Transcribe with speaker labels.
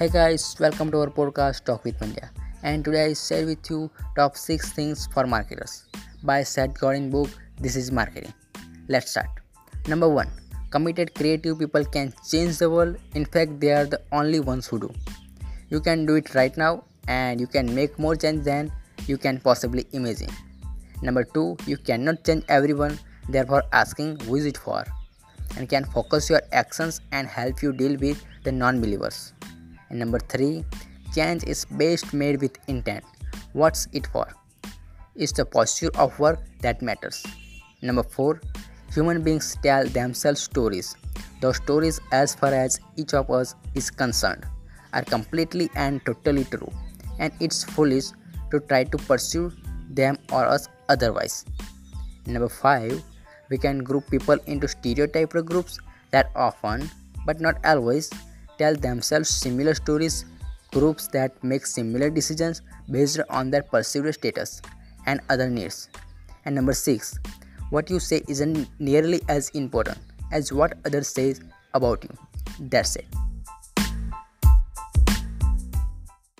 Speaker 1: Hey guys, welcome to our podcast Talk with Pandya. And today I share with you top 6 things for marketers by Seth Godin book This is Marketing. Let's start. Number 1. Committed creative people can change the world. In fact, they are the only ones who do. You can do it right now and you can make more change than you can possibly imagine. Number 2. You cannot change everyone, therefore asking who is it for and can focus your actions and help you deal with the non-believers. And number three, change is best made with intent. What's it for? It's the posture of work that matters. Number four, human beings tell themselves stories. Those stories, as far as each of us is concerned, are completely and totally true, and it's foolish to try to pursue them or us otherwise. Number five, we can group people into stereotyped groups that often, but not always, tell themselves similar stories, groups that make similar decisions based on their perceived status and other needs. And number 6, what you say isn't nearly as important as what others say about you. That's it.